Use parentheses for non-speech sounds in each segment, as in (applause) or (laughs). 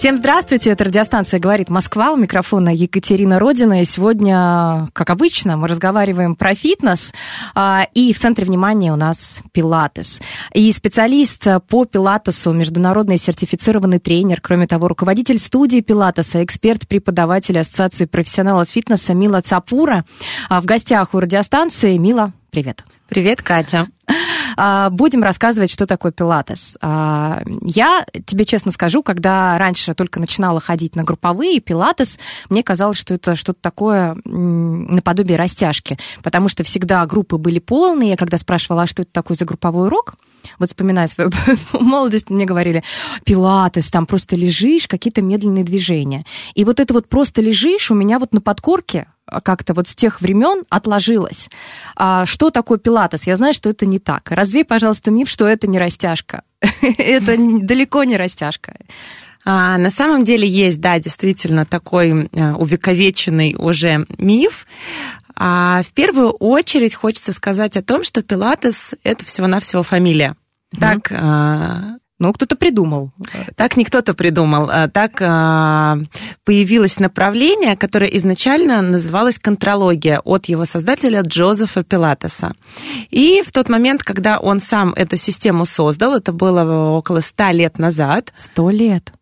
Всем здравствуйте, это радиостанция «Говорит Москва», у микрофона Екатерина Родина, и сегодня, как обычно, мы разговариваем про фитнес, а, и в центре внимания у нас пилатес. И специалист по пилатесу, международный сертифицированный тренер, кроме того, руководитель студии пилатеса, эксперт-преподаватель Ассоциации профессионалов фитнеса Мила Цапура а, в гостях у радиостанции. Мила, привет. Привет, Катя. А, Будем рассказывать, что такое пилатес. А, Я тебе честно скажу, когда раньше только начинала ходить на групповые пилатес, мне казалось, что это что-то такое наподобие растяжки, потому что всегда группы были полные. Я когда спрашивала, а что это такое за групповой урок, вот вспоминая свою (laughs) молодость, мне говорили, пилатес, там просто лежишь, какие-то медленные движения. И вот это вот просто лежишь у меня вот на подкорке как-то вот с тех времен отложилось. А что такое пилатес? Я знаю, что это не так. Развей, пожалуйста, миф, что это не растяжка. (laughs) Это далеко не растяжка. А, на самом деле есть, да, действительно такой а, увековеченный уже миф. А, в первую очередь хочется сказать о том, что Пилатес – это всего-навсего фамилия. Так, а, Ну, кто-то придумал. так не кто-то придумал, а так а, появилось направление, которое изначально называлось контрология от его создателя Джозефа Пилатеса. И в тот момент, когда он сам эту систему создал, это было около ста лет назад, Сто лет.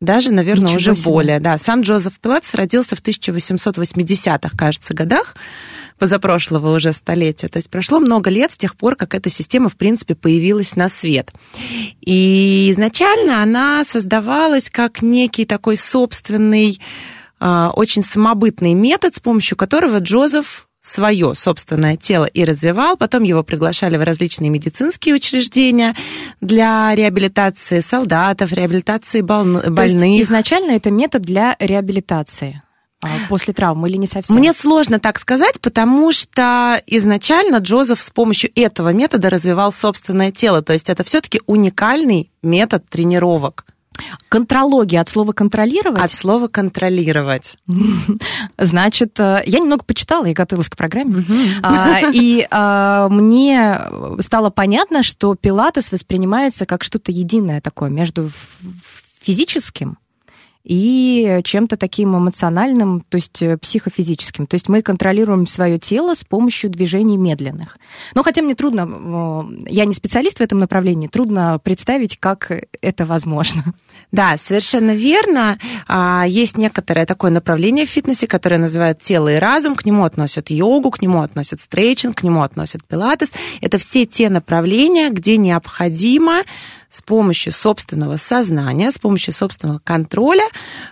Даже, наверное, Ничего уже себе. более. Да, сам Джозеф Пилатес родился в 1880-х, кажется, годах позапрошлого уже столетия. То есть прошло много лет с тех пор, как эта система, в принципе, появилась на свет. И изначально она создавалась как некий такой собственный, а, очень самобытный метод, с помощью которого Джозеф свое собственное тело и развивал. Потом его приглашали в различные медицинские учреждения для реабилитации солдатов, реабилитации болн- То есть больных. изначально это метод для реабилитации после травмы или не совсем? Мне сложно так сказать, потому что изначально Джозеф с помощью этого метода развивал собственное тело. То есть это все-таки уникальный метод тренировок. Контрология от слова контролировать. От слова контролировать. (laughs) Значит, э, я немного почитала и готовилась к программе. А, И а, мне стало понятно, что пилатес воспринимается как что-то единое такое между физическим и чем-то таким эмоциональным, то есть э, психофизическим. То есть мы контролируем свое тело с помощью движений медленных. Но хотя мне трудно, я не специалист в этом направлении, трудно представить, как это возможно. Да, совершенно верно. А, Есть некоторое такое направление в фитнесе, которое называют тело и разум. К нему относят йогу, к нему относят стрейчинг, к нему относят пилатес. Это все те направления, где необходимо с помощью собственного сознания, с помощью собственного контроля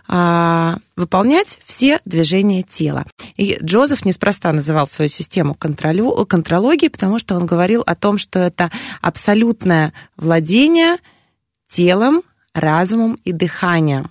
а, выполнять все движения тела. И Джозеф неспроста называл свою систему контролю, контрологией, потому что он говорил о том, что это абсолютное владение телом, разумом и дыханием.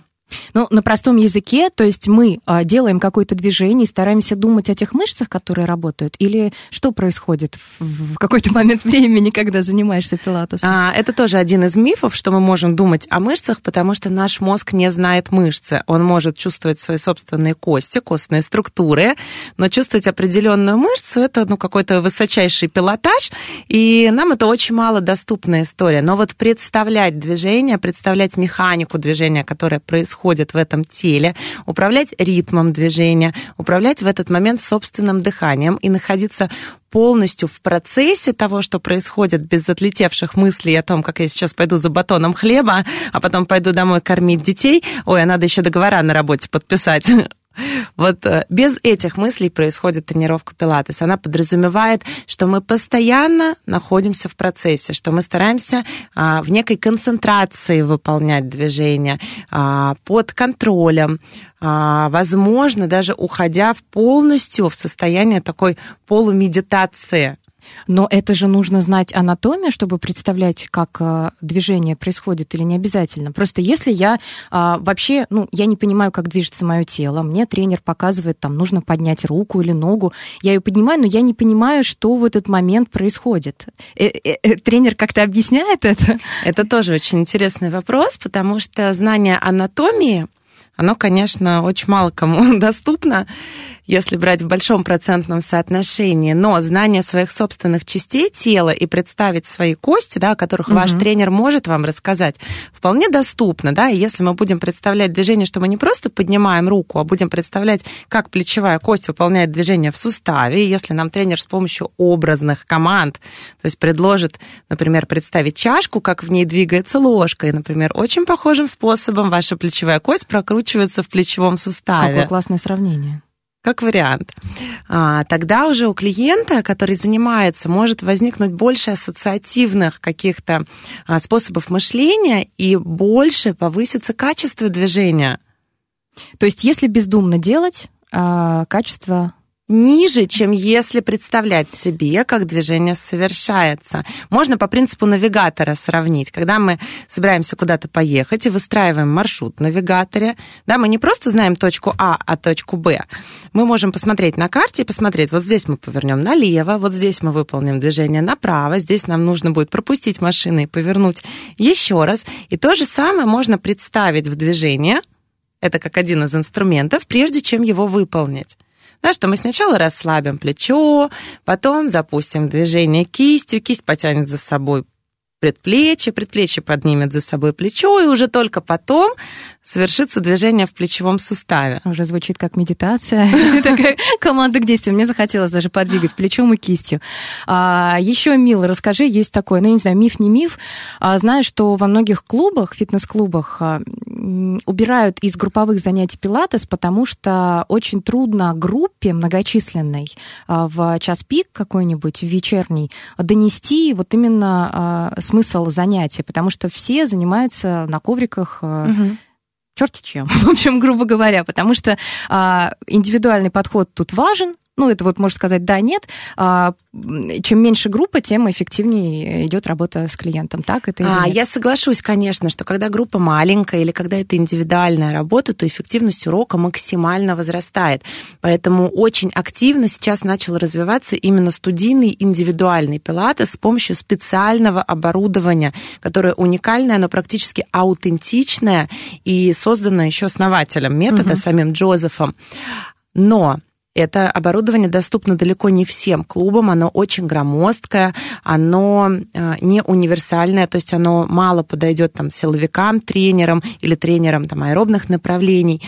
Ну, на простом языке, то есть мы а, делаем какое-то движение и стараемся думать о тех мышцах, которые работают, или что происходит в, в какой-то (laughs) момент времени, когда занимаешься пилатесом? А, Это тоже один из мифов, что мы можем думать о мышцах, потому что наш мозг не знает мышцы. Он может чувствовать свои собственные кости, костные структуры, но чувствовать определенную мышцу это ну, какой-то высочайший пилотаж, и нам это очень мало доступная история. Но вот представлять движение, представлять механику движения, которое происходит в этом теле, управлять ритмом движения, управлять в этот момент собственным дыханием и находиться полностью в процессе того, что происходит, без отлетевших мыслей о том, как я сейчас пойду за батоном хлеба, а потом пойду домой кормить детей. Ой, а надо еще договора на работе подписать. Вот э, без этих мыслей происходит тренировка пилатес. Она подразумевает, что мы постоянно находимся в процессе, что мы стараемся а, в некой концентрации выполнять движения, а, под контролем, а, возможно, даже уходя в полностью в состояние такой полумедитации. Но это же нужно знать анатомию, чтобы представлять, как э, движение происходит или не обязательно. Просто если я а, вообще, ну, я не понимаю, как движется мое тело, мне тренер показывает, там, нужно поднять руку или ногу, я ее поднимаю, но я не понимаю, что в этот момент происходит. Э, э, тренер как-то объясняет это? Это тоже очень интересный вопрос, потому что знание анатомии оно, конечно, очень мало кому (laughs) доступно если брать в большом процентном соотношении, но знание своих собственных частей тела и представить свои кости, да, о которых угу. ваш тренер может вам рассказать, вполне доступно, да, и если мы будем представлять движение, что мы не просто поднимаем руку, а будем представлять, как плечевая кость выполняет движение в суставе, и если нам тренер с помощью образных команд, то есть предложит, например, представить чашку, как в ней двигается ложка, и, например, очень похожим способом ваша плечевая кость прокручивается в плечевом суставе. Какое классное сравнение как вариант. А, тогда уже у клиента, который занимается, может возникнуть больше ассоциативных каких-то а, способов мышления и больше повысится качество движения. То есть, если бездумно делать, а, качество ниже, чем если представлять себе, как движение совершается. Можно по принципу навигатора сравнить. Когда мы собираемся куда-то поехать и выстраиваем маршрут в навигаторе, да, мы не просто знаем точку А, а точку Б. Мы можем посмотреть на карте и посмотреть, вот здесь мы повернем налево, вот здесь мы выполним движение направо, здесь нам нужно будет пропустить машины и повернуть еще раз. И то же самое можно представить в движении, это как один из инструментов, прежде чем его выполнить. Да, что мы сначала расслабим плечо, потом запустим движение кистью, кисть потянет за собой предплечье, предплечье поднимет за собой плечо, и уже только потом совершится движение в плечевом суставе. Уже звучит как медитация, (laughs) такая команда к действию. Мне захотелось даже подвигать плечом и кистью. А, еще, Мила, расскажи, есть такой, ну, не знаю, миф, не миф. А, знаю, что во многих клубах, фитнес-клубах а, убирают из групповых занятий пилатес, потому что очень трудно группе многочисленной в час пик какой-нибудь, в вечерний, донести вот именно смысл занятия, потому что все занимаются на ковриках угу черти чем, (laughs) в общем, грубо говоря, потому что а, индивидуальный подход тут важен, ну, это вот можно сказать да, нет. А, чем меньше группа, тем эффективнее идет работа с клиентом. Так это а, Я соглашусь, конечно, что когда группа маленькая или когда это индивидуальная работа, то эффективность урока максимально возрастает. Поэтому очень активно сейчас начал развиваться именно студийный индивидуальный пилатес с помощью специального оборудования, которое уникальное, оно практически аутентичное и создано еще основателем метода, угу. самим Джозефом. Но это оборудование доступно далеко не всем клубам, оно очень громоздкое, оно э, не универсальное, то есть оно мало подойдет там силовикам, тренерам или тренерам там аэробных направлений.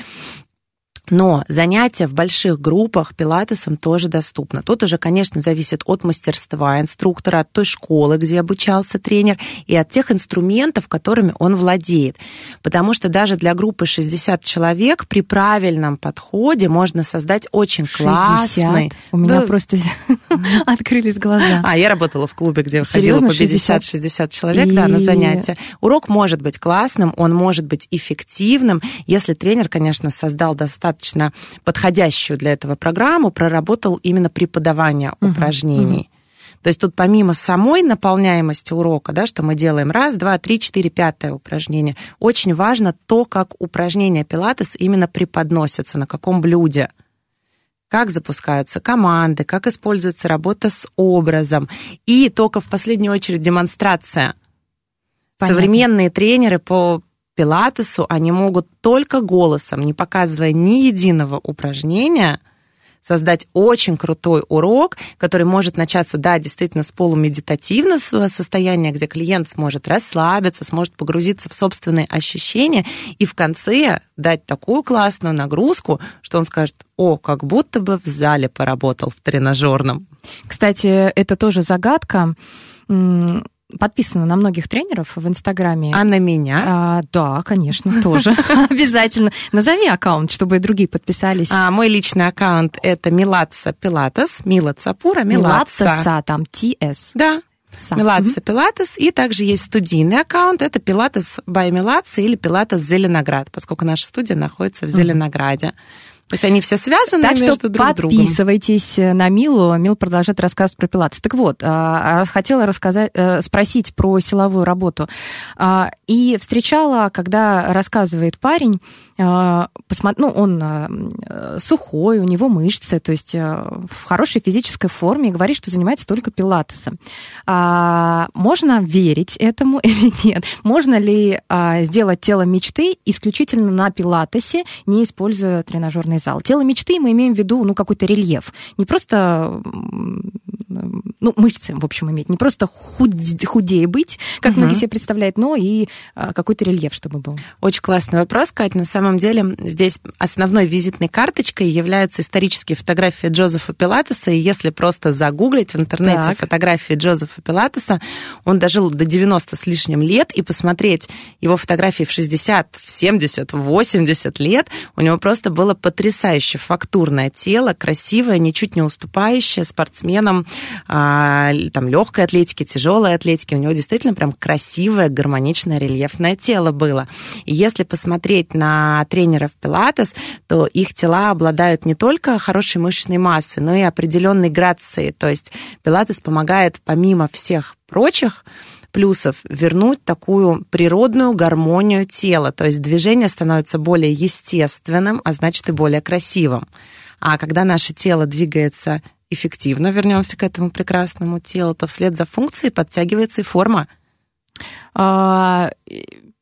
Но занятия в больших группах пилатесом тоже доступно. Тут уже, конечно, зависит от мастерства инструктора, от той школы, где обучался тренер, и от тех инструментов, которыми он владеет. Потому что даже для группы 60 человек при правильном подходе можно создать очень 60? классный... У меня да. просто (laughs) открылись глаза. А, я работала в клубе, где входило по 50-60 человек и... да, на занятия. Урок может быть классным, он может быть эффективным, если тренер, конечно, создал достаточно достаточно подходящую для этого программу, проработал именно преподавание uh-huh, упражнений. Uh-huh. То есть тут помимо самой наполняемости урока, да, что мы делаем раз, два, три, четыре, пятое упражнение, очень важно то, как упражнения пилатес именно преподносятся, на каком блюде как запускаются команды, как используется работа с образом. И только в последнюю очередь демонстрация. Понятно. Современные тренеры по пилатесу они могут только голосом, не показывая ни единого упражнения, создать очень крутой урок, который может начаться, да, действительно, с полумедитативного состояния, где клиент сможет расслабиться, сможет погрузиться в собственные ощущения и в конце дать такую классную нагрузку, что он скажет, о, как будто бы в зале поработал в тренажерном. Кстати, это тоже загадка подписана на многих тренеров в Инстаграме. А на меня? А, да, конечно, тоже. (laughs) Обязательно. Назови аккаунт, чтобы и другие подписались. А, мой личный аккаунт это Милатса Пилатес, Мила Цапура, Милатса. Милатса, там, ТС. Да, Милатса Пилатес. И также есть студийный аккаунт. Это Пилатес by Милатса или Пилатес Зеленоград, поскольку наша студия находится в Зеленограде. То есть они все связаны так между что друг другом. подписывайтесь на Милу. Мил продолжает рассказ про пилатес. Так вот, а, хотела рассказать, э, спросить про силовую работу. А, и встречала, когда рассказывает парень, а, ну, он э, сухой, у него мышцы, то есть э, в хорошей физической форме, и говорит, что занимается только пилатесом. Можно верить этому (laughs) или нет? Можно ли сделать тело мечты исключительно на пилатесе, не используя тренажерный зал. Тело мечты мы имеем в виду, ну, какой-то рельеф. Не просто, ну, мышцы, в общем, иметь. Не просто худ, худее быть, как угу. многие себе представляют, но и а, какой-то рельеф, чтобы был. Очень классный вопрос, Кать. На самом деле здесь основной визитной карточкой являются исторические фотографии Джозефа Пилатеса. И если просто загуглить в интернете так. фотографии Джозефа Пилатеса, он дожил до 90 с лишним лет, и посмотреть его фотографии в 60, в 70, в 80 лет, у него просто было потрясающе фактурное тело, красивое, ничуть не уступающее спортсменам а, там, легкой атлетики, тяжелой атлетики. У него действительно прям красивое, гармоничное, рельефное тело было. И если посмотреть на тренеров пилатес, то их тела обладают не только хорошей мышечной массой, но и определенной грацией. То есть пилатес помогает помимо всех прочих плюсов вернуть такую природную гармонию тела. То есть движение становится более естественным, а значит и более красивым. А когда наше тело двигается эффективно, вернемся к этому прекрасному телу, то вслед за функцией подтягивается и форма. А,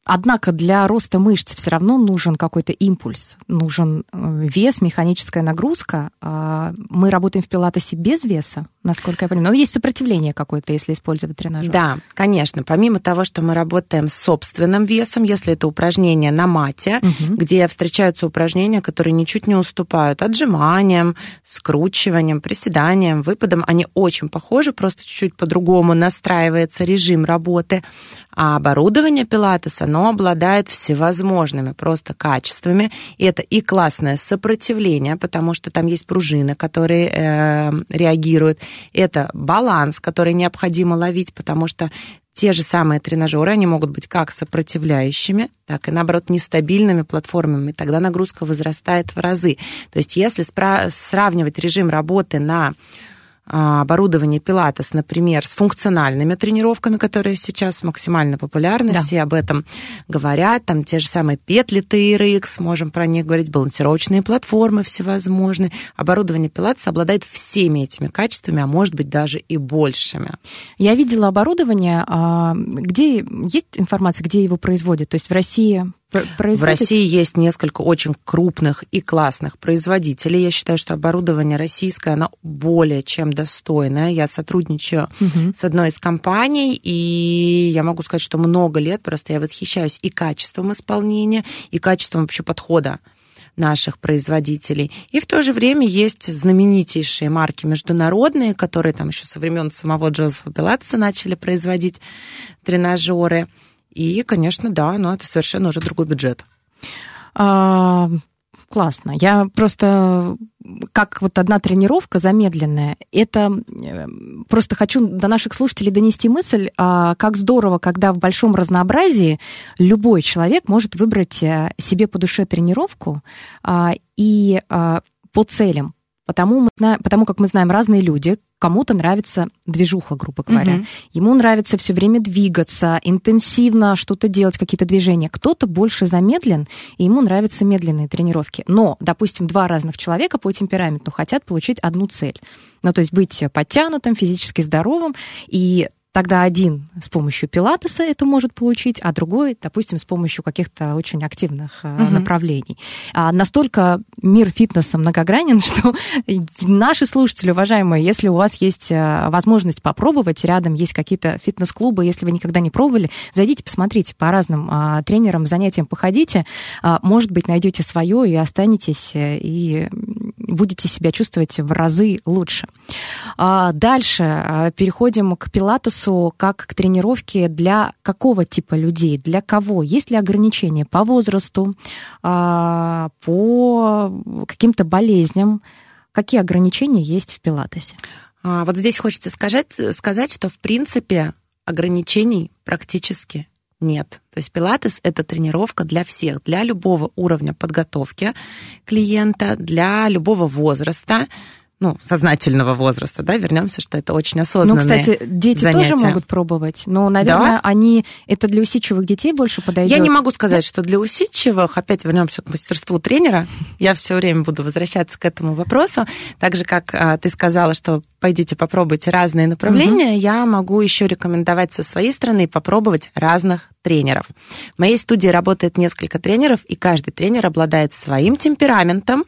Однако для роста мышц все равно нужен какой-то импульс, нужен э, вес, механическая нагрузка. А мы работаем в пилатесе без веса, насколько я понимаю. Но есть сопротивление какое-то, если использовать тренажер. Да, конечно. Помимо того, что мы работаем с собственным весом, если это упражнение на мате, угу. где встречаются упражнения, которые ничуть не уступают отжиманиям, скручиванием, приседанием, выпадом, они очень похожи, просто чуть-чуть по-другому настраивается режим работы. А оборудование пилатеса, оно обладает всевозможными просто качествами. И это и классное сопротивление, потому что там есть пружины, которые э, реагируют. Это баланс, который необходимо ловить, потому что те же самые тренажеры, они могут быть как сопротивляющими, так и, наоборот, нестабильными платформами. Тогда нагрузка возрастает в разы. То есть если сравнивать режим работы на оборудование пилатес, например, с функциональными тренировками, которые сейчас максимально популярны, да. все об этом говорят, там те же самые петли TRX, можем про них говорить, балансировочные платформы всевозможные. Оборудование пилатес обладает всеми этими качествами, а может быть даже и большими. Я видела оборудование, а, где есть информация, где его производят? То есть в России в России есть несколько очень крупных и классных производителей. Я считаю, что оборудование российское, оно более чем достойное. Я сотрудничаю угу. с одной из компаний, и я могу сказать, что много лет просто я восхищаюсь и качеством исполнения, и качеством вообще подхода наших производителей. И в то же время есть знаменитейшие марки международные, которые там еще со времен самого Джозефа Пилатса начали производить тренажеры. И, конечно, да, но это совершенно уже другой бюджет. А, классно. Я просто как вот одна тренировка замедленная, это э, просто хочу до наших слушателей донести мысль, а, как здорово, когда в большом разнообразии любой человек может выбрать э, себе по душе тренировку а, и а, по целям. Потому, мы, потому как мы знаем, разные люди, кому-то нравится движуха, грубо говоря. Угу. Ему нравится все время двигаться, интенсивно что-то делать, какие-то движения. Кто-то больше замедлен, и ему нравятся медленные тренировки. Но, допустим, два разных человека по темпераменту хотят получить одну цель. Ну, то есть быть подтянутым, физически здоровым, и Тогда один с помощью пилатеса это может получить, а другой, допустим, с помощью каких-то очень активных угу. направлений. А настолько мир фитнеса многогранен, (laughs) что наши слушатели, уважаемые, если у вас есть э, возможность попробовать, рядом есть какие-то фитнес-клубы, если вы никогда не пробовали, зайдите, посмотрите по разным а, тренерам, занятиям походите, а, может быть, найдете свое и останетесь, э, и будете себя чувствовать в разы лучше. А, дальше переходим к пилатесу фитнесу как к тренировке для какого типа людей, для кого? Есть ли ограничения по возрасту, а, по каким-то болезням? Какие ограничения есть в пилатесе? А, вот здесь хочется сказать, сказать, что в принципе ограничений практически Нет. То есть пилатес — это тренировка для всех, для любого уровня подготовки клиента, для любого возраста, ну, сознательного возраста, да, вернемся, что это очень Ну, осознанные кстати, дети занятия. тоже могут пробовать, но, наверное, Да. они это для усидчивых детей больше подойдет. Я не могу сказать, что для усидчивых, опять вернемся к мастерству тренера, я все время буду возвращаться к этому вопросу. Так же, как а, ты сказала, что пойдите попробуйте разные направления, я могу еще рекомендовать со своей стороны попробовать разных тренеров. В моей студии работает несколько тренеров, и каждый тренер обладает своим темпераментом,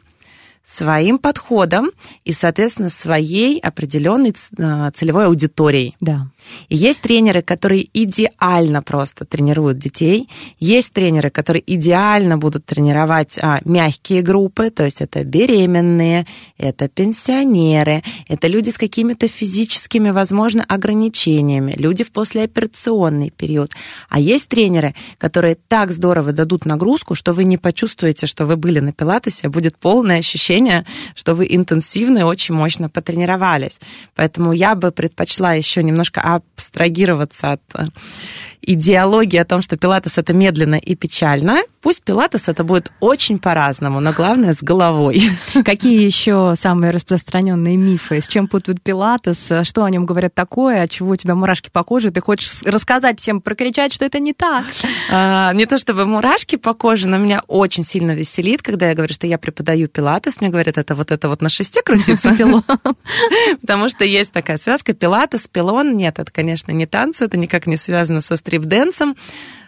своим подходом и, соответственно, своей определенной а, целевой аудиторией. Да. И есть тренеры, которые идеально просто тренируют детей. Есть тренеры, которые идеально будут тренировать а, мягкие группы, то есть это беременные, это пенсионеры, это люди с какими-то физическими, возможно, ограничениями, люди в послеоперационный период. А есть тренеры, которые так здорово дадут нагрузку, что вы не почувствуете, что вы были на пилатесе, а будет полное ощущение, что вы интенсивно и очень мощно потренировались. Поэтому я бы предпочла еще немножко абстрагироваться от э, идеологии о том, что пилатес это медленно и печально. Пусть пилатес это будет очень по-разному, но главное с головой. (laughs) Какие еще самые распространенные мифы? С чем путают пилатес? Что о нем говорят такое? От чего у тебя мурашки по коже? Ты хочешь рассказать всем, прокричать, что это не так? А, Не то чтобы мурашки по коже, но меня очень сильно веселит, когда я говорю, что я преподаю пилатес. Мне говорят, это вот это вот на шесте крутится. (laughs) (laughs) Потому что есть такая связка пилатес, пилон. Нет, это, конечно, не танцы, это никак не связано со стрип-дэнсом.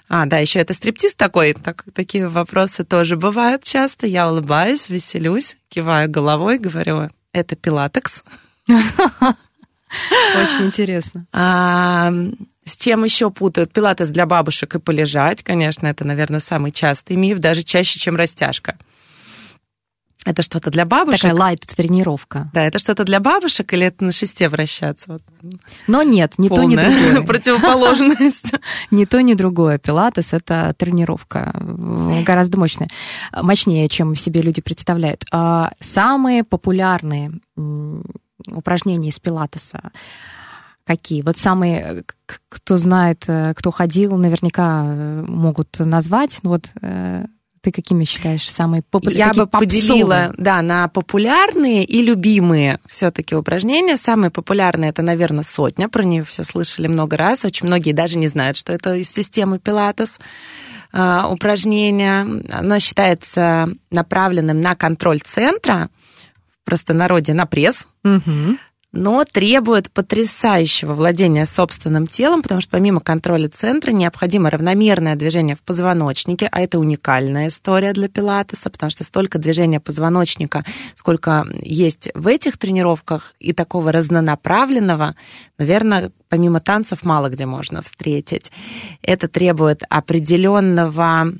А, да, еще это стриптиз такой. Так, такие вопросы тоже бывают часто. Я улыбаюсь, веселюсь, киваю головой, говорю, это пилатекс. Очень интересно. (laughs) А, с чем еще путают? Пилатес для бабушек и полежать, конечно, это, наверное, самый частый миф, даже чаще, чем растяжка. Это что-то для бабушек? Такая лайт-тренировка. Да, это что-то для бабушек или это на шесте вращаться? Вот Но нет, ни то, ни полная другое. (laughs) противоположность. (laughs) Ни то, ни другое. Пилатес — это тренировка э, гораздо мощная. Мощнее, чем себе люди представляют. А Самые популярные упражнения из пилатеса Какие? Вот самые, кто знает, э, кто ходил, наверняка э, могут назвать. Ну вот ты какими считаешь самые популярные? Я бы поделила, да, на популярные и любимые все-таки упражнения. Самые популярные это, наверное, сотня. Про нее все слышали много раз. Очень многие даже не знают, что это из системы Пилатес а, упражнение. Оно считается направленным на контроль центра, в простонародье на пресс, Мгм. Но требует потрясающего владения собственным телом, потому что помимо контроля центра необходимо равномерное движение в позвоночнике, а это уникальная история для пилатеса, потому что столько движения позвоночника, сколько есть в этих тренировках и такого разнонаправленного, наверное, помимо танцев мало где можно встретить. Это требует определенного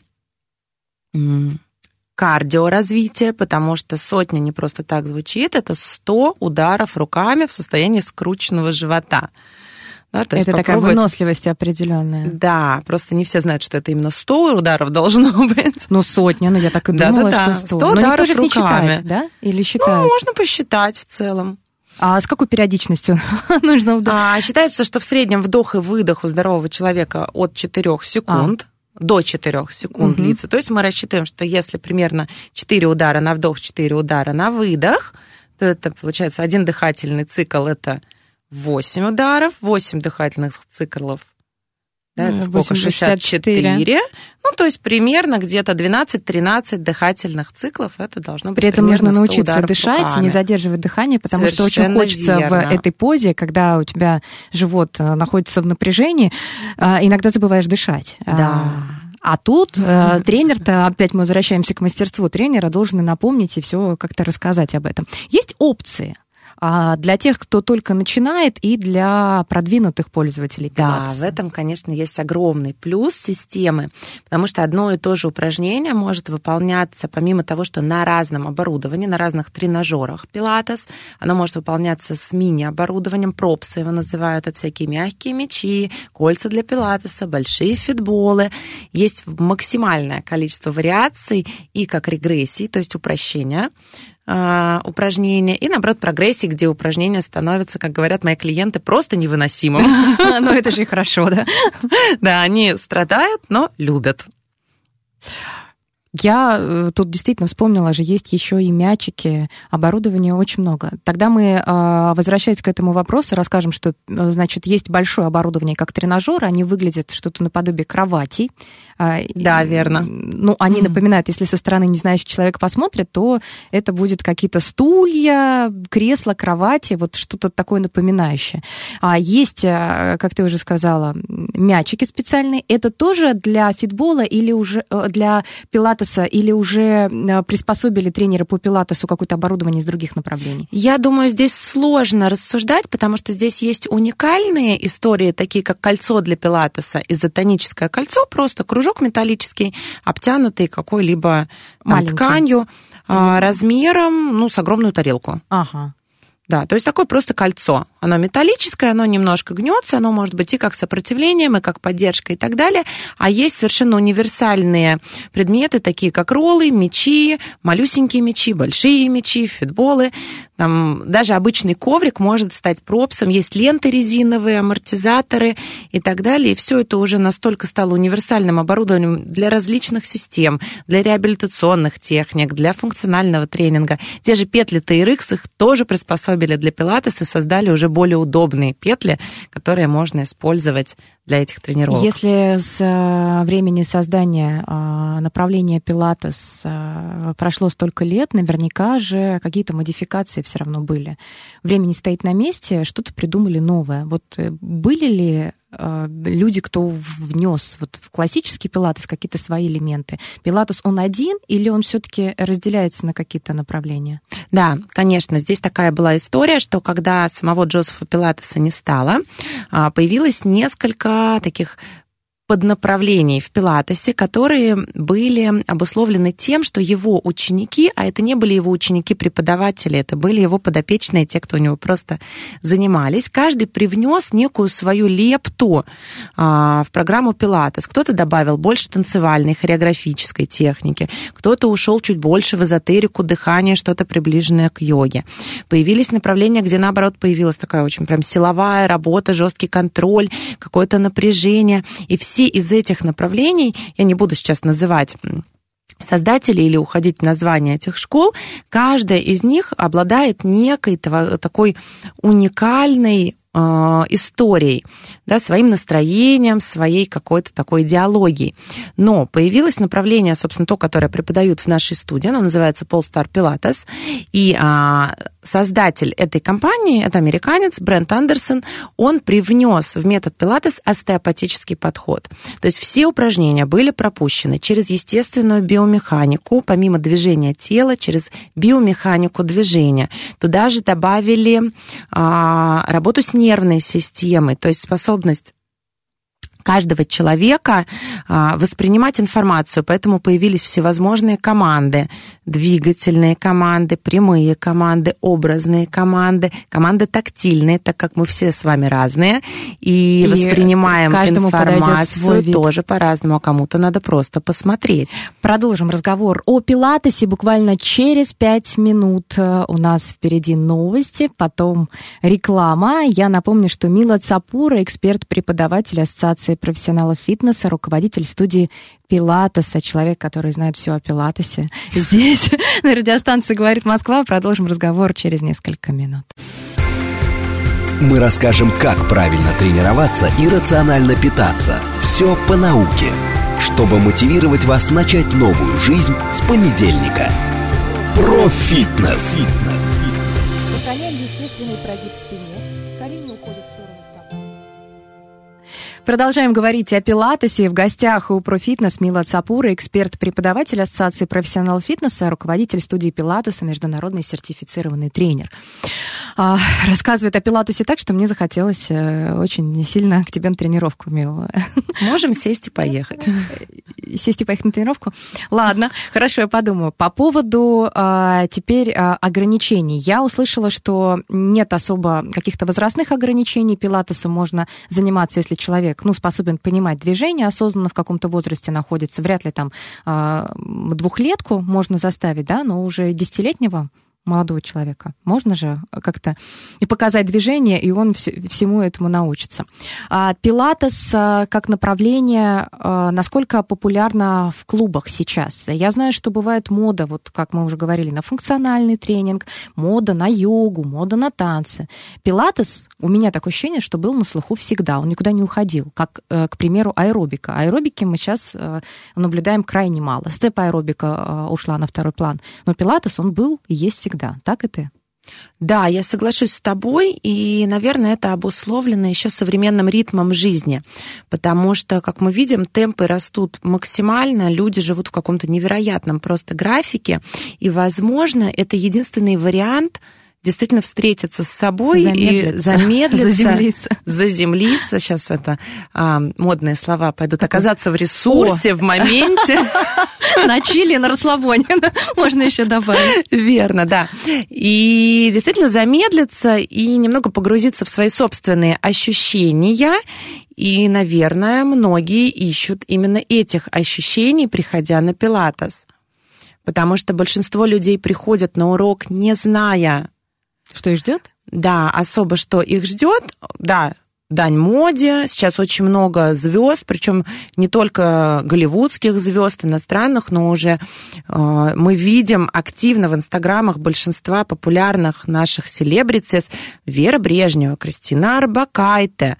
м, кардиоразвития, потому что сотня не просто так звучит, это 100 ударов руками в состоянии скрученного живота. Да, Это такая попробовать- выносливость определенная. Да, просто не все знают, что это именно 100 ударов должно (laughs) быть. Ну, сотня, ну я так и Да, думала, да, да. что 100. 100 Но никто ударов же их не руками. считает, да? Или Ну, считают? можно посчитать в целом. А с какой периодичностью (laughs) нужно ударить? А, считается, что в среднем вдох и выдох у здорового человека от 4 секунд. До 4 секунд Мгм. длится. То есть мы рассчитываем, что если примерно 4 удара на вдох, 4 удара на выдох, то это получается один дыхательный цикл это 8 ударов, 8 дыхательных циклов. Да, это Ну, сколько? 8, 64. 64. Ну, то есть примерно где-то 12-13 дыхательных циклов. Это должно быть При этом нужно 100 научиться дышать и руками. не задерживать дыхание, потому что очень Совершенно хочется верно. в этой позе, когда у тебя живот э, находится в напряжении, э, иногда забываешь дышать. Да. А тут э, тренер-то, опять мы возвращаемся к мастерству тренера, должен и напомнить и все как-то рассказать об этом. Есть опции для тех, кто только начинает, и для продвинутых пользователей Да, пилатеса. в этом, конечно, есть огромный плюс системы, потому что одно и то же упражнение может выполняться, помимо того, что на разном оборудовании, на разных тренажерах пилатес, оно может выполняться с мини-оборудованием, пропсы его называют, это всякие мягкие мячи, кольца для пилатеса, большие фитболы. Есть максимальное количество вариаций и как регрессий, то есть упрощения, а, упражнения, и, наоборот, прогрессии, где упражнения становятся, как говорят мои клиенты, просто невыносимым. (laughs) Ну, это же и хорошо, да? Да, они страдают, но любят. Я э, тут действительно вспомнила же, есть еще и мячики, оборудования очень много. Тогда мы, а, возвращаясь к этому вопросу, расскажем, что, э, значит, есть большое оборудование, как тренажеры, они выглядят что-то наподобие кроватей. А, да, верно. Ну, они напоминают, если со стороны не знающий человек посмотрит, то это будет какие-то стулья, кресла, кровати, вот что-то такое напоминающее. А есть, э, как ты уже сказала, мячики специальные. Это тоже для фитбола или уже для пилата пилатеса или уже э, приспособили тренеры по пилатесу какое-то оборудование из других направлений? Я думаю, здесь сложно рассуждать, потому что здесь есть уникальные истории, такие как кольцо для пилатеса, изотоническое кольцо, просто кружок металлический, обтянутый какой-либо тканью, а, размером, ну, с огромную тарелку. Ага. Да, то есть такое просто кольцо. Оно металлическое, оно немножко гнется, оно может быть и как сопротивлением, и как поддержка и так далее. А есть совершенно универсальные предметы, такие как роллы, мечи, малюсенькие мечи, большие мечи, фитболы. Там даже обычный коврик может стать пропсом. Есть ленты резиновые, амортизаторы и так далее. И все это уже настолько стало универсальным оборудованием для различных систем, для реабилитационных техник, для функционального тренинга. Те же петли TRX их тоже приспособили для пилатеса, создали уже более удобные петли, которые можно использовать для этих тренировок. Если с э, времени создания э, направления пилатес э, прошло столько лет, наверняка же какие-то модификации все равно были. Время не стоит на месте, что-то придумали новое. Вот были ли люди, кто внес вот в классический пилатес какие-то свои элементы. Пилатес он один или он все-таки разделяется на какие-то направления? Да, конечно, здесь такая была история, что когда самого Джозефа Пилатеса не стало, а, появилось несколько таких поднаправлений в Пилатесе, которые были обусловлены тем, что его ученики, а это не были его ученики-преподаватели, это были его подопечные, те, кто у него просто занимались, каждый привнес некую свою лепту а, в программу Пилатес. Кто-то добавил больше танцевальной, хореографической техники, кто-то ушел чуть больше в эзотерику, дыхание, что-то приближенное к йоге. Появились направления, где, наоборот, появилась такая очень прям силовая работа, жесткий контроль, какое-то напряжение, и все все из этих направлений, я не буду сейчас называть создатели или уходить в название этих школ, каждая из них обладает некой такой уникальной историей, да, своим настроением, своей какой-то такой идеологией. Но появилось направление, собственно, то, которое преподают в нашей студии, оно называется Polestar Pilates, и а, создатель этой компании, это американец Брент Андерсон, он привнес в метод Пилатес остеопатический подход. То есть все упражнения были пропущены через естественную биомеханику, помимо движения тела, через биомеханику движения. Туда же добавили а, работу с нервной системой, то есть способность каждого человека а, воспринимать информацию, поэтому появились всевозможные команды, двигательные команды, прямые команды, образные команды, команды тактильные, так как мы все с вами разные, и, и воспринимаем информацию тоже по-разному, а кому-то надо просто посмотреть. Продолжим разговор о пилатесе буквально через пять минут. У нас впереди новости, потом реклама. Я напомню, что Мила Цапура, эксперт-преподаватель Ассоциации профессионалов фитнеса, руководитель студии Пилатеса, человек, который знает все о Пилатесе. (laughs) Здесь, на радиостанции «Говорит Москва». Продолжим разговор через несколько минут. Мы расскажем, как правильно тренироваться и рационально питаться. Все по науке, чтобы мотивировать вас начать новую жизнь с понедельника. Про фитнес. Сохраняем Продолжаем говорить о пилатесе. В гостях у Профитнес Мила Цапура, эксперт-преподаватель Ассоциации профессионал фитнеса, руководитель студии пилатеса, международный сертифицированный тренер. А, рассказывает о пилатесе так, что мне захотелось э, очень сильно к тебе на тренировку, Мила. Можем сесть и поехать. (laughs) Сесть и поехать на тренировку? Ладно, хорошо, я подумаю. По поводу а, теперь а, ограничений. Я услышала, что нет особо каких-то возрастных ограничений. Пилатесом можно заниматься, если человек человек, ну, способен понимать движение, осознанно в каком-то возрасте находится, вряд ли там а, двухлетку можно заставить, да, но уже десятилетнего молодого человека. Можно же как-то и показать движение, и он все, всему этому научится. А, пилатес а, как направление, а, насколько популярно в клубах сейчас? Я знаю, что бывает мода, вот как мы уже говорили, на функциональный тренинг, мода на йогу, мода на танцы. Пилатес, у меня такое ощущение, что был на слуху всегда, он никуда не уходил, как, э, к примеру, аэробика. Аэробики мы сейчас э, наблюдаем крайне мало. Степ-аэробика э, ушла на второй план, но пилатес, он был и есть всегда всегда. Так и ты? Да, я соглашусь с тобой, и, наверное, это обусловлено еще современным ритмом жизни, потому что, как мы видим, темпы растут максимально, люди живут в каком-то невероятном просто графике, и, возможно, это единственный вариант – действительно встретиться с собой замедлиться. и замедлиться, заземлиться. заземлиться. Сейчас это а, модные слова пойдут. Оказаться в ресурсе, О. в моменте. (laughs) На чили, на расслабоне. (laughs) Можно еще добавить. Верно, да. И действительно замедлиться и немного погрузиться в свои собственные ощущения. И, наверное, многие ищут именно этих ощущений, приходя на пилатес. Потому что большинство людей приходят на урок, не зная, что их ждет? Да, особо что их ждет, да, дань моде. Сейчас очень много звезд, причем не только голливудских звезд, иностранных, но уже э, мы видим активно в инстаграмах большинства популярных наших селебритис Вера Брежнева, Кристина Арбакайте,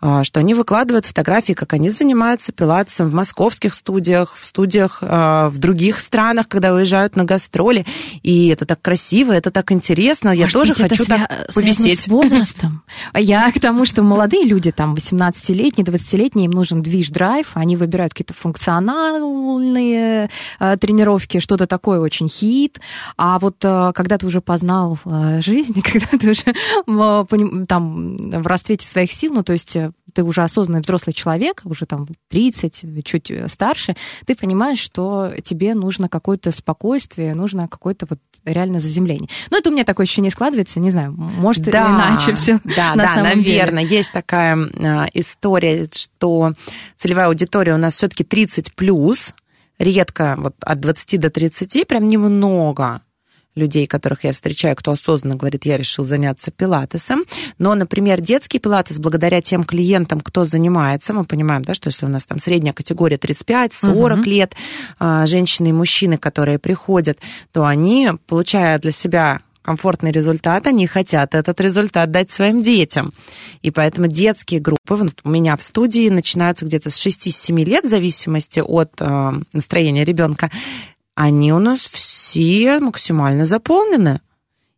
что они выкладывают фотографии, как они занимаются пилатесом в московских студиях, в студиях а, в других странах, когда уезжают на гастроли. И это так красиво, это так интересно. Я тоже быть, хочу так повисеть. с возрастом. Я к тому, что молодые люди, там, 18-летние, 20-летние, им нужен движ-драйв, они выбирают какие-то функциональные тренировки, что-то такое очень хит. А вот когда ты уже познал жизнь, (laughs) когда ты уже там в расцвете своих сил, ну, то есть ты уже осознанный взрослый человек, уже там 30, чуть старше, ты понимаешь, что тебе нужно какое-то спокойствие, нужно какое-то вот реально заземление. Ну, это у меня такое ощущение складывается, не знаю, может, да, иначе все. Да, на да, самом наверное. Деле. Есть такая а, история, что целевая аудитория у нас все-таки 30 плюс, редко вот от 20 до 30, прям немного людей, которых я встречаю, кто осознанно говорит, я решил заняться пилатесом. Но, например, детский пилатес, благодаря тем клиентам, кто занимается, мы понимаем, да, что если у нас там средняя категория 35-40 угу. лет, а, женщины и мужчины, которые приходят, то они, получая для себя комфортный результат, они хотят этот результат дать своим детям. И поэтому детские группы, вот у меня в студии начинаются где-то с 6-7 лет, в зависимости от э, настроения ребенка они у нас все максимально заполнены.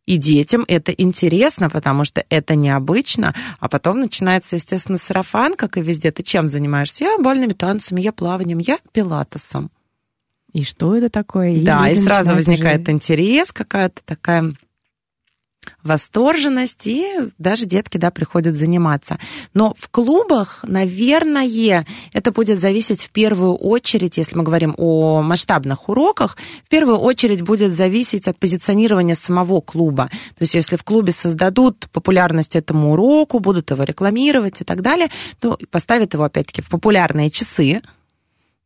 И детям это интересно, потому что это необычно. А потом начинается, естественно, сарафан, как и везде. Ты чем занимаешься? Я бальными танцами, я плаванием, я пилатесом. И что это такое? И да, и сразу возникает уже... интерес, какая-то такая восторженность, и даже детки, да, приходят заниматься. Но в клубах, наверное, это будет зависеть в первую очередь, если мы говорим о масштабных уроках, в первую очередь будет зависеть от позиционирования самого клуба. То есть если в клубе создадут популярность этому уроку, будут его рекламировать и так далее, то поставят его, опять-таки, в популярные часы,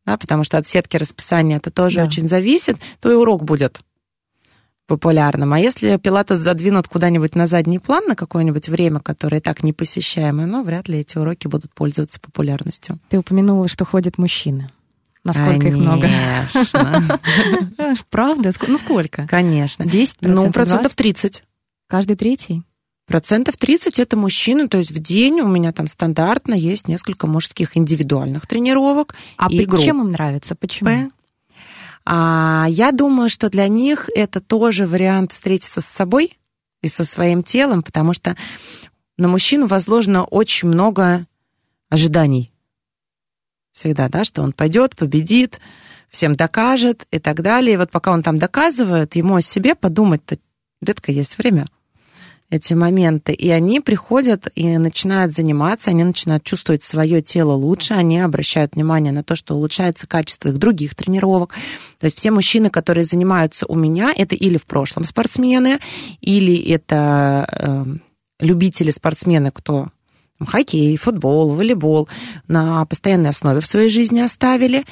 да, потому что от сетки расписания это тоже да. очень зависит, то и урок будет популярным. А если пилатес задвинут куда-нибудь на задний план на какое-нибудь время, которое так непосещаемое, ну, вряд ли эти уроки будут пользоваться популярностью. Ты упомянула, что ходят мужчины. Насколько Конечно. их много? Конечно. (laughs) Правда? Ну, сколько? Конечно. 10 Ну, процентов 30. Каждый третий? Процентов 30 это мужчины, то есть в день у меня там стандартно есть несколько мужских индивидуальных тренировок. А и чем им нравится? Почему? А я думаю, что для них это тоже вариант встретиться с собой и со своим телом, потому что на мужчину возложено очень много ожиданий. Всегда, да, что он пойдет, победит, всем докажет и так далее. И вот пока он там доказывает, ему о себе подумать-то редко есть время эти моменты. И они приходят и начинают заниматься, они начинают чувствовать свое тело лучше, они обращают внимание на то, что улучшается качество их других тренировок. То есть все мужчины, которые занимаются у меня, это или в прошлом спортсмены, или это э, любители спортсмены, кто хоккей, футбол, волейбол на постоянной основе в своей жизни оставили.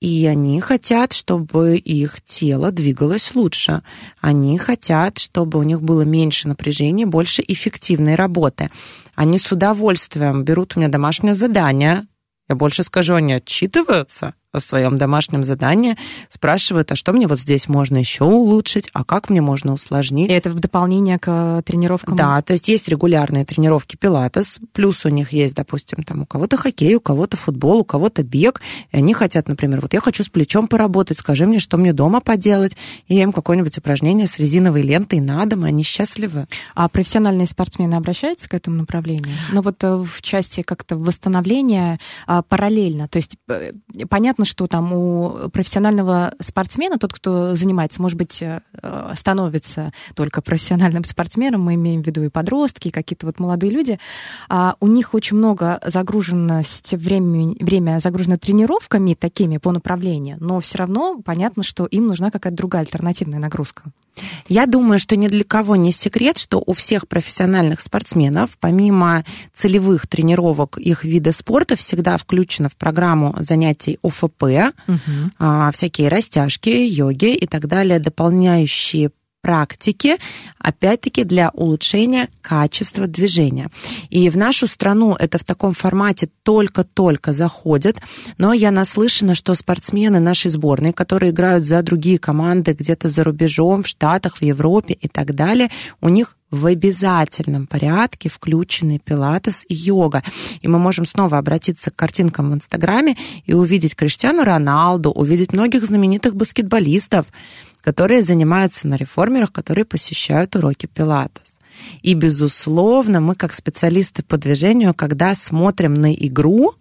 И они хотят, чтобы их тело двигалось лучше. Они хотят, чтобы у них было меньше напряжения, больше эффективной работы. Они с удовольствием берут у меня домашнее задание. Я больше скажу, они отчитываются о своем домашнем задании, спрашивают, а что мне вот здесь можно еще улучшить, а как мне можно усложнить. И это в дополнение к тренировкам? Да, то есть есть регулярные тренировки пилатес, плюс у них есть, допустим, там у кого-то хоккей, у кого-то футбол, у кого-то бег, и они хотят, например, вот я хочу с плечом поработать, скажи мне, что мне дома поделать, и я им какое-нибудь упражнение с резиновой лентой на дом, и они счастливы. А профессиональные спортсмены обращаются к этому направлению? Ну вот э, в части как-то восстановления а, параллельно, то есть э, понятно, что там у профессионального спортсмена, тот, кто занимается, может быть, э, становится только профессиональным спортсменом, мы имеем в виду и подростки, и какие-то вот молодые люди, а у них очень много загруженность времени, время загружено тренировками такими по направлению, но все равно понятно, что им нужна какая-то другая альтернативная нагрузка. Я думаю, что ни для кого не секрет, что у всех профессиональных спортсменов, помимо целевых тренировок их вида спорта, всегда включено в программу занятий ОФП, угу. а, всякие растяжки, йоги и так далее, дополняющие практики, опять-таки для улучшения качества движения. И в нашу страну это в таком формате только-только заходит, но я наслышана, что спортсмены нашей сборной, которые играют за другие команды где-то за рубежом, в Штатах, в Европе и так далее, у них в обязательном порядке включены пилатес и йога. И мы можем снова обратиться к картинкам в Инстаграме и увидеть Криштиану Роналду, увидеть многих знаменитых баскетболистов, которые занимаются на реформерах, которые посещают уроки пилатес. И, безусловно, мы как специалисты по движению, когда смотрим на игру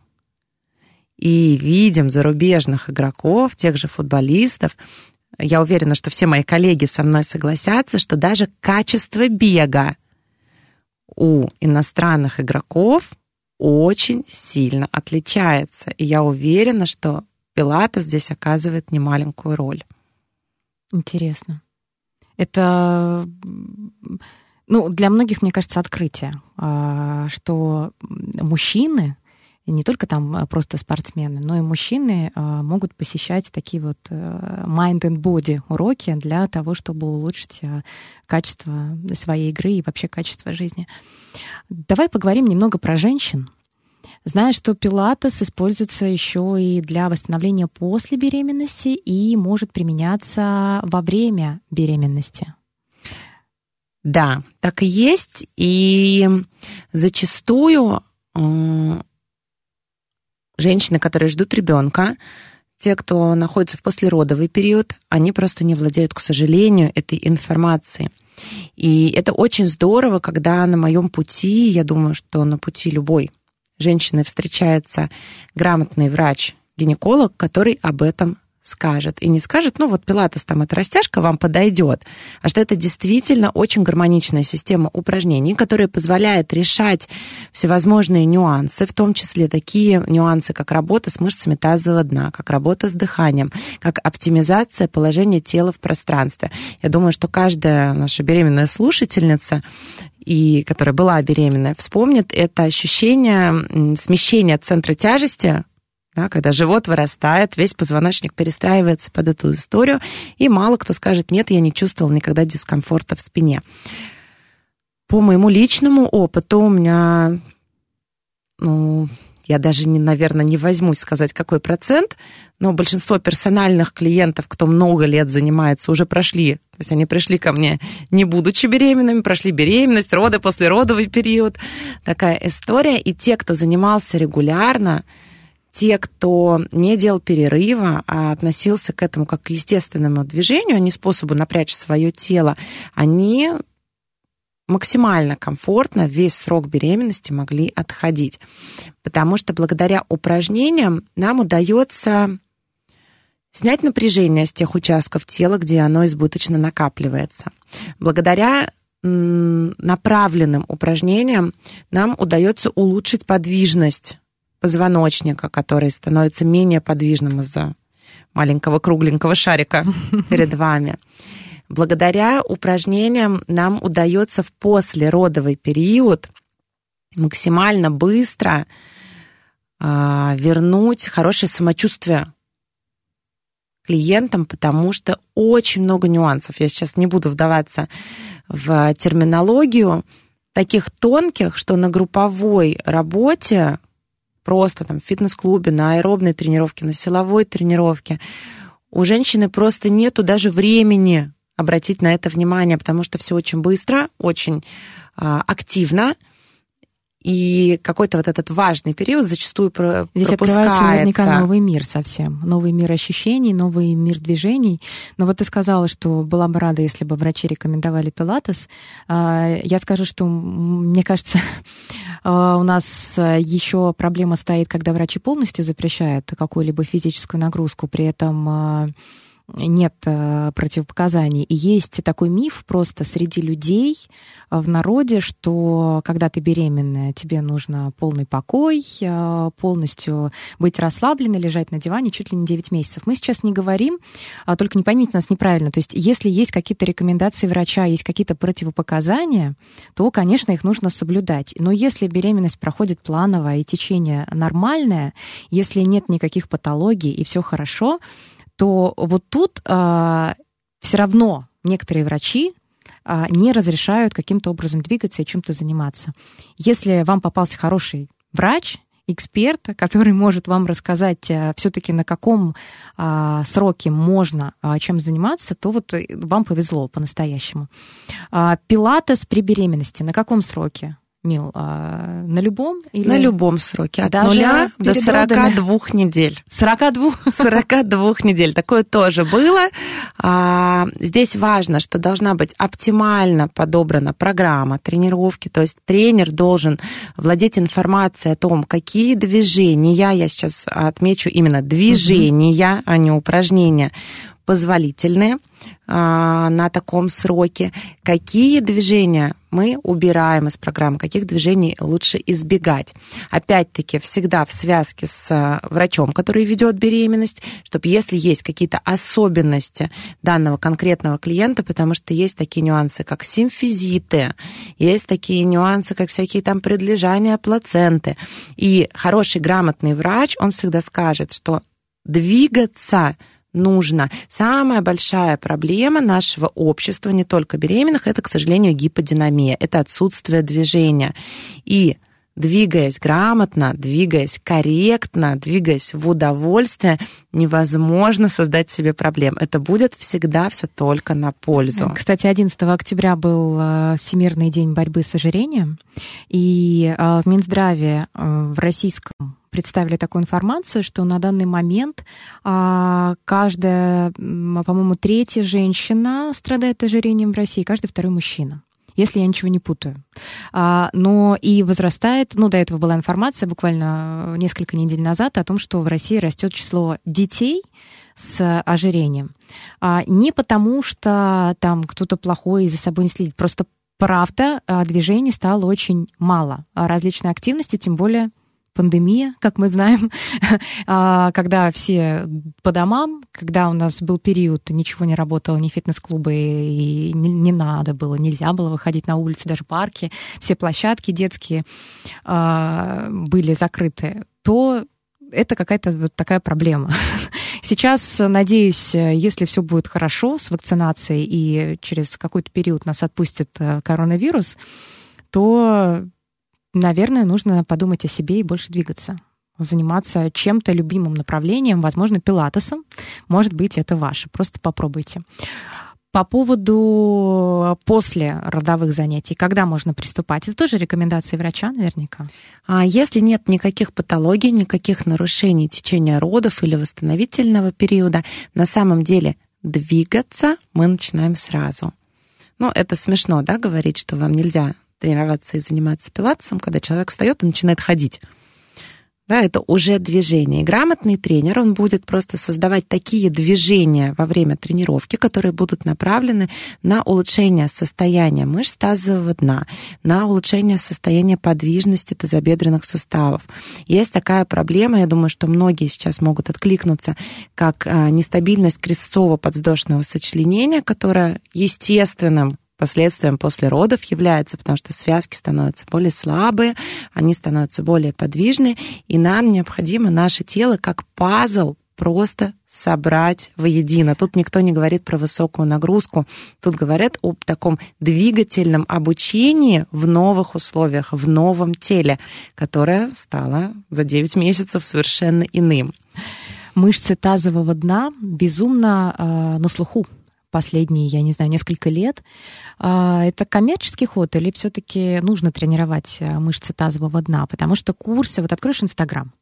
и видим зарубежных игроков, тех же футболистов, я уверена, что все мои коллеги со мной согласятся, что даже качество бега у иностранных игроков очень сильно отличается. И я уверена, что Пилата здесь оказывает немаленькую роль. Интересно. Это, ну, для многих, мне кажется, открытие, а, что мужчины, не только там просто спортсмены, но и мужчины а, могут посещать такие вот mind and body уроки для того, чтобы улучшить а, качество своей игры и вообще качество жизни. Давай поговорим немного про женщин. Знаю, что пилатес используется еще и для восстановления после беременности и может применяться во время беременности. Да, так и есть. И зачастую э, женщины, которые ждут ребенка, те, кто находится в послеродовый период, они просто не владеют, к сожалению, этой информацией. И это очень здорово, когда на моем пути, я думаю, что на пути любой женщины встречается грамотный врач-гинеколог, который об этом скажет. И не скажет, ну вот пилатес там эта растяжка вам подойдет, а что это действительно очень гармоничная система упражнений, которая позволяет решать всевозможные нюансы, в том числе такие нюансы, как работа с мышцами тазового дна, как работа с дыханием, как оптимизация положения тела в пространстве. Я думаю, что каждая наша беременная слушательница и которая была беременная, вспомнит это ощущение смещения центра тяжести, да, когда живот вырастает, весь позвоночник перестраивается под эту историю, и мало кто скажет, нет, я не чувствовал никогда дискомфорта в спине. По моему личному опыту у меня, ну, я даже, не, наверное, не возьмусь сказать, какой процент, но большинство персональных клиентов, кто много лет занимается, уже прошли. То есть они пришли ко мне, не будучи беременными, прошли беременность, роды, послеродовый период. Такая история. И те, кто занимался регулярно, те, кто не делал перерыва, а относился к этому как к естественному движению, а не способу напрячь свое тело, они максимально комфортно весь срок беременности могли отходить. Потому что благодаря упражнениям нам удается снять напряжение с тех участков тела, где оно избыточно накапливается. Благодаря направленным упражнениям нам удается улучшить подвижность позвоночника, который становится менее подвижным из-за маленького кругленького шарика (laughs) перед вами. Благодаря упражнениям нам удается в послеродовый период максимально быстро э, вернуть хорошее самочувствие клиентам, потому что очень много нюансов. Я сейчас не буду вдаваться в терминологию, таких тонких, что на групповой работе, просто там в фитнес-клубе, на аэробной тренировке, на силовой тренировке, у женщины просто нету даже времени обратить на это внимание, потому что все очень быстро, очень а, активно, и какой-то вот этот важный период зачастую про Здесь пропускается. открывается наверняка новый мир совсем, новый мир ощущений, новый мир движений. Но вот ты сказала, что была бы рада, если бы врачи рекомендовали пилатес. А, я скажу, что мне кажется, (laughs) у нас еще проблема стоит, когда врачи полностью запрещают какую-либо физическую нагрузку, при этом а, нет э, противопоказаний. И есть такой миф просто среди людей э, в народе, что когда ты беременная, тебе нужно полный покой, э, полностью быть расслабленной, лежать на диване чуть ли не 9 месяцев. Мы сейчас не говорим, а только не поймите нас неправильно. То есть если есть какие-то рекомендации врача, есть какие-то противопоказания, то, конечно, их нужно соблюдать. Но если беременность проходит планово и течение нормальное, если нет никаких патологий и все хорошо, то вот тут э, все равно некоторые врачи э, не разрешают каким-то образом двигаться и чем-то заниматься. Если вам попался хороший врач, эксперт, который может вам рассказать э, все-таки на каком э, сроке можно э, чем заниматься, то вот вам повезло по-настоящему. Э, пилатес при беременности на каком сроке? Мил, а на любом? Или... На любом сроке, от Даже нуля до перед 42 родами? недель. 42? 42 недель. Такое тоже было. А, здесь важно, что должна быть оптимально подобрана программа тренировки, то есть тренер должен владеть информацией о том, какие движения, я сейчас отмечу именно движения, а не упражнения, позволительные а, на таком сроке, какие движения мы убираем из программы, каких движений лучше избегать. Опять-таки, всегда в связке с а, врачом, который ведет беременность, чтобы если есть какие-то особенности данного конкретного клиента, потому что есть такие нюансы, как симфизиты, есть такие нюансы, как всякие там предлежания плаценты. И хороший, грамотный врач, он всегда скажет, что двигаться нужно. Самая большая проблема нашего общества, не только беременных, это, к сожалению, гиподинамия, это отсутствие движения. И двигаясь грамотно, двигаясь корректно, двигаясь в удовольствие, невозможно создать себе проблем. Это будет всегда все только на пользу. Кстати, 11 октября был э, Всемирный день борьбы с ожирением, и э, в Минздраве э, в российском представили такую информацию, что на данный момент а, каждая, по-моему, третья женщина страдает ожирением в России, каждый второй мужчина если я ничего не путаю. А, но и возрастает, ну, до этого была информация буквально несколько недель назад о том, что в России растет число детей с ожирением. А, не потому, что там кто-то плохой и за собой не следит, просто правда, а, движений стало очень мало. А Различной активности, тем более пандемия, как мы знаем, (laughs) а, когда все по домам, когда у нас был период, ничего не работало, ни фитнес-клубы, и не, надо было, нельзя было выходить на улицы, даже парки, все площадки детские а, были закрыты, то это какая-то вот такая проблема. (laughs) Сейчас, надеюсь, если все будет хорошо с вакцинацией и через какой-то период нас отпустит э, коронавирус, то наверное, нужно подумать о себе и больше двигаться заниматься чем-то любимым направлением, возможно, пилатесом. Может быть, это ваше. Просто попробуйте. По поводу после родовых занятий, когда можно приступать? Это тоже рекомендации врача наверняка. А если нет никаких патологий, никаких нарушений течения родов или восстановительного периода, на самом деле двигаться мы начинаем сразу. Ну, это смешно, да, говорить, что вам нельзя тренироваться и заниматься пилатесом, когда человек встает и начинает ходить. Да, это уже движение. И грамотный тренер, он будет просто создавать такие движения во время тренировки, которые будут направлены на улучшение состояния мышц тазового дна, на улучшение состояния подвижности тазобедренных суставов. Есть такая проблема, я думаю, что многие сейчас могут откликнуться, как а, нестабильность крестцово-подвздошного сочленения, которая естественным последствием после родов является, потому что связки становятся более слабые, они становятся более подвижные, и нам необходимо наше тело как пазл просто собрать воедино. Тут никто не говорит про высокую нагрузку. Тут говорят об таком двигательном обучении в новых условиях, в новом теле, которое стало за 9 месяцев совершенно иным. Мышцы тазового дна безумно э, на слуху последние, я не знаю, несколько лет. А, это коммерческий ход или все-таки нужно тренировать э, мышцы тазового дна? Потому что курсы, вот откроешь Инстаграм,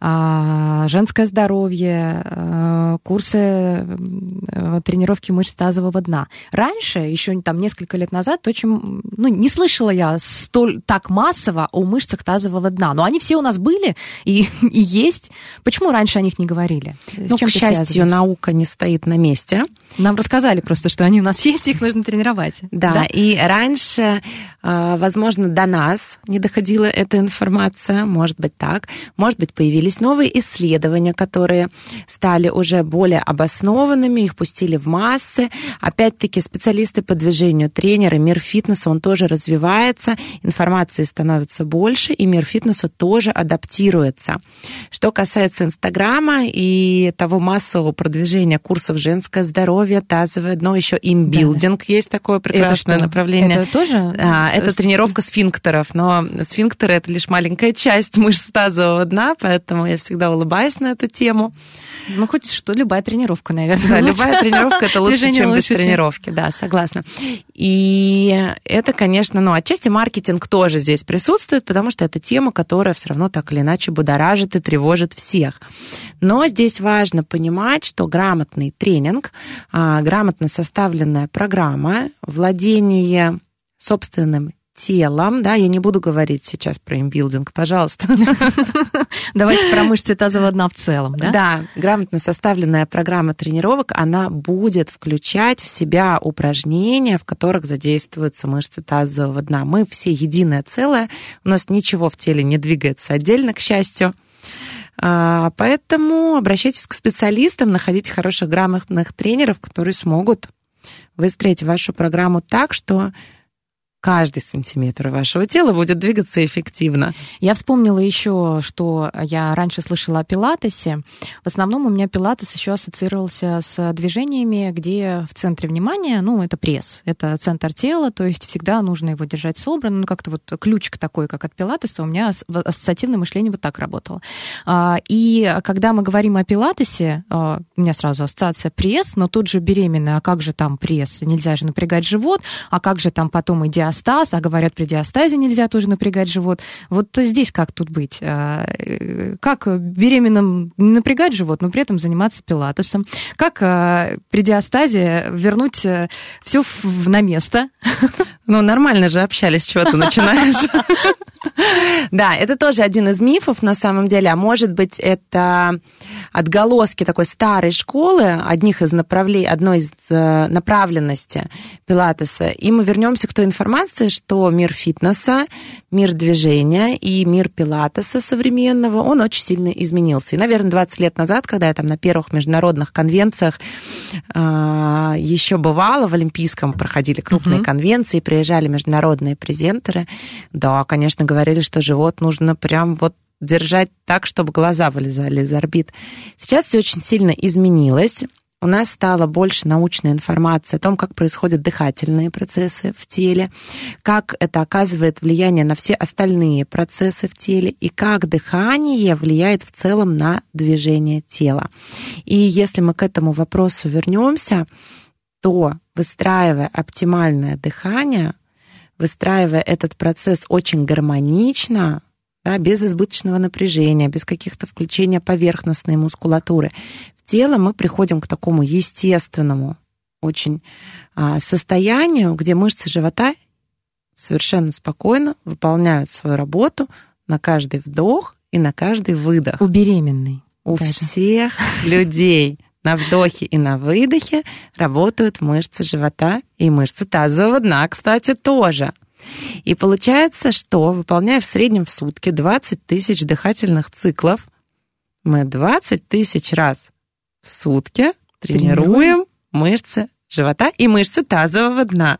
женское здоровье, э, курсы э, тренировки мышц тазового дна. Раньше, еще там несколько лет назад, очень, ну, не слышала я столь так массово о мышцах тазового дна. Но они все у нас были и, (laughs) и есть. Почему раньше о них не говорили? С ну, к счастью, связывать? наука не стоит на месте. Нам рассказали просто, что они у нас (laughs) есть, их нужно тренировать. Да, да? и раньше, э, возможно, до нас не доходила эта информация, может быть так, может быть, появились появились новые исследования, которые стали уже более обоснованными, их пустили в массы. Опять-таки специалисты по движению, тренеры, мир фитнеса, он тоже развивается, информации становится больше, и мир фитнеса тоже адаптируется. Что касается Инстаграма и того массового продвижения курсов женское здоровье, тазовое дно, еще имбилдинг да. есть такое прекрасное это направление. Это тоже? А, это тренировка сфинктеров, но сфинктеры это лишь маленькая часть мышц тазового дна, поэтому поэтому я всегда улыбаюсь на эту тему. Ну, хоть что, любая тренировка, наверное. Да, любая тренировка это лучше, чем без тренировки, да, согласна. И это, конечно, ну, отчасти маркетинг тоже здесь присутствует, потому что это тема, которая все равно так или иначе будоражит и тревожит всех. Но здесь важно понимать, что грамотный тренинг, а, грамотно составленная программа, владение собственным телом, да, я не буду говорить сейчас про имбилдинг, пожалуйста. (laughs) Давайте про мышцы тазового дна в целом, да? Да, грамотно составленная программа тренировок, она будет включать в себя упражнения, в которых задействуются мышцы тазового дна. Мы все единое целое, у нас ничего в теле не двигается отдельно, к счастью. А, поэтому обращайтесь к специалистам, находите хороших грамотных тренеров, которые смогут выстроить вашу программу так, что каждый сантиметр вашего тела будет двигаться эффективно. Я вспомнила еще, что я раньше слышала о пилатесе. В основном у меня пилатес еще ассоциировался с движениями, где в центре внимания, ну, это пресс, это центр тела, то есть всегда нужно его держать собранным, ну, как-то вот ключик такой, как от пилатеса, у меня ассоциативное мышление вот так работало. А, и когда мы говорим о пилатесе, а, у меня сразу ассоциация пресс, но тут же беременная, а как же там пресс? Нельзя же напрягать живот, а как же там потом идеально диастаз, а говорят, при диастазе нельзя тоже напрягать живот. Вот здесь как тут быть? А, э, как беременным не напрягать живот, но при этом заниматься пилатесом? Как а, при диастазе вернуть э, все на место? (laughs) Ну, нормально же общались, чего ты начинаешь. (laughs) Да, это тоже один из мифов на самом деле, а может быть это отголоски такой старой школы, одних из направлений, одной из э, направленностей пилатеса. И мы вернемся к той информации, что мир фитнеса, мир движения и мир пилатеса современного, он очень сильно изменился. И, наверное, 20 лет назад, когда я там на первых международных конвенциях э, еще бывала, в Олимпийском проходили крупные конвенции, приезжали международные презентеры, да, конечно, говорили, что живот нужно прям вот держать так, чтобы глаза вылезали из орбит. Сейчас все очень сильно изменилось. У нас стало больше научной информации о том, как происходят дыхательные процессы в теле, как это оказывает влияние на все остальные процессы в теле и как дыхание влияет в целом на движение тела. И если мы к этому вопросу вернемся, то выстраивая оптимальное дыхание, выстраивая этот процесс очень гармонично, да, без избыточного напряжения, без каких-то включения поверхностной мускулатуры. В тело мы приходим к такому естественному очень а, состоянию, где мышцы живота совершенно спокойно выполняют свою работу на каждый вдох и на каждый выдох. У беременной. У даже. всех людей на вдохе и на выдохе работают мышцы живота и мышцы тазового дна, кстати, тоже. И получается, что, выполняя в среднем в сутки 20 тысяч дыхательных циклов, мы 20 тысяч раз в сутки тренируем, тренируем мышцы живота и мышцы тазового дна.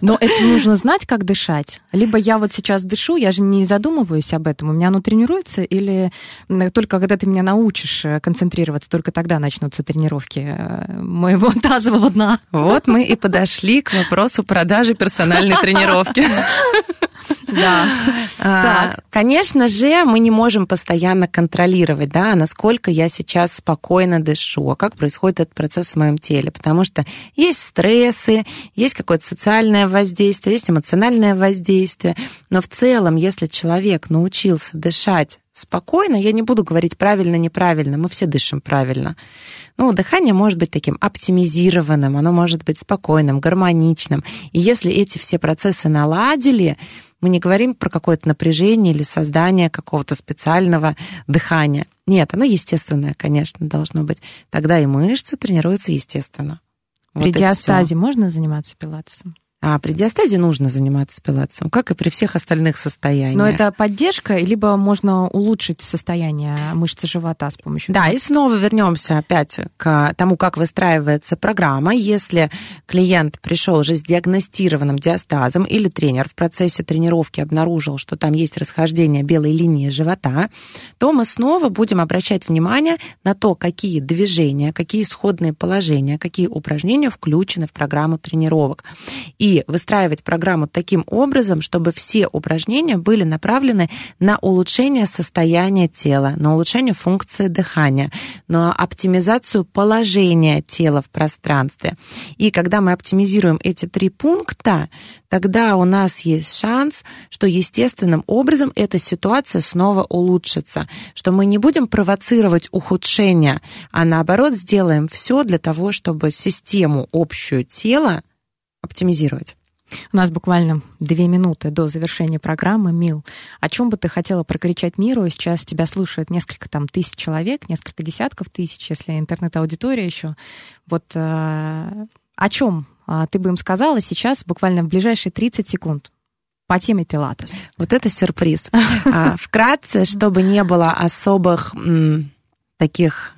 Но это нужно знать, как дышать. Либо я вот сейчас дышу, я же не задумываюсь об этом, у меня оно тренируется, или только когда ты меня научишь э, концентрироваться, только тогда начнутся тренировки э, моего (laughs) тазового дна. Вот мы и подошли к вопросу продажи персональной тренировки. (laughs) Да. (laughs) А, конечно же, мы не можем постоянно контролировать, да, насколько я сейчас спокойно дышу, а как происходит этот процесс в моем теле, потому что есть стрессы, есть какое-то социальное воздействие, есть эмоциональное воздействие, но в целом, если человек научился дышать спокойно, я не буду говорить правильно, неправильно, мы все дышим правильно. Ну, дыхание может быть таким оптимизированным, оно может быть спокойным, гармоничным. И если эти все процессы наладили, мы не говорим про какое-то напряжение или создание какого-то специального дыхания. Нет, оно естественное, конечно, должно быть. Тогда и мышцы тренируются естественно. При вот диастазе можно заниматься пилатесом? А при диастазе нужно заниматься пилатесом, как и при всех остальных состояниях. Но это поддержка, либо можно улучшить состояние мышцы живота с помощью... Да, и снова вернемся опять к тому, как выстраивается программа. Если клиент пришел уже с диагностированным диастазом или тренер в процессе тренировки обнаружил, что там есть расхождение белой линии живота, то мы снова будем обращать внимание на то, какие движения, какие исходные положения, какие упражнения включены в программу тренировок. И выстраивать программу таким образом, чтобы все упражнения были направлены на улучшение состояния тела, на улучшение функции дыхания, на оптимизацию положения тела в пространстве. И когда мы оптимизируем эти три пункта, тогда у нас есть шанс, что естественным образом эта ситуация снова улучшится, что мы не будем провоцировать ухудшение, а наоборот сделаем все для того, чтобы систему общую тела оптимизировать. У нас буквально две минуты до завершения программы. Мил, о чем бы ты хотела прокричать миру? Сейчас тебя слушает несколько там тысяч человек, несколько десятков тысяч, если интернет-аудитория еще. Вот э, о чем э, ты бы им сказала сейчас, буквально в ближайшие 30 секунд? по теме Пилатес. Вот это сюрприз. А, вкратце, чтобы не было особых таких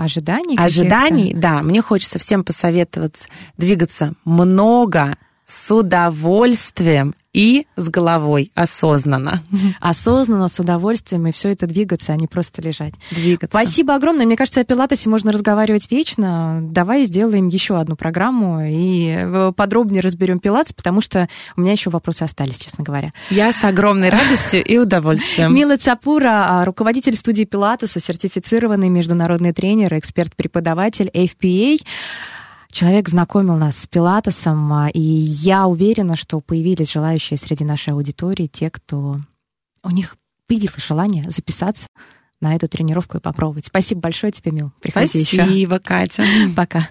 ожиданий. Ожиданий, да. Мне хочется всем посоветовать двигаться много, с удовольствием и с головой осознанно. Осознанно, с удовольствием, и все это двигаться, а не просто лежать. Двигаться. Спасибо огромное. Мне кажется, о пилатесе можно разговаривать вечно. Давай сделаем еще одну программу и э, подробнее разберем пилатес, потому что у меня еще вопросы остались, честно говоря. Я с огромной радостью и удовольствием. Мила Цапура, а, руководитель студии пилатеса, сертифицированный международный тренер, эксперт-преподаватель FPA. Человек знакомил нас с Пилатесом, а, и я уверена, что появились желающие среди нашей аудитории те, кто у них появилось желание записаться на эту тренировку и попробовать. Спасибо большое тебе, Мил. Приходи Спасибо, еще. Катя. Пока.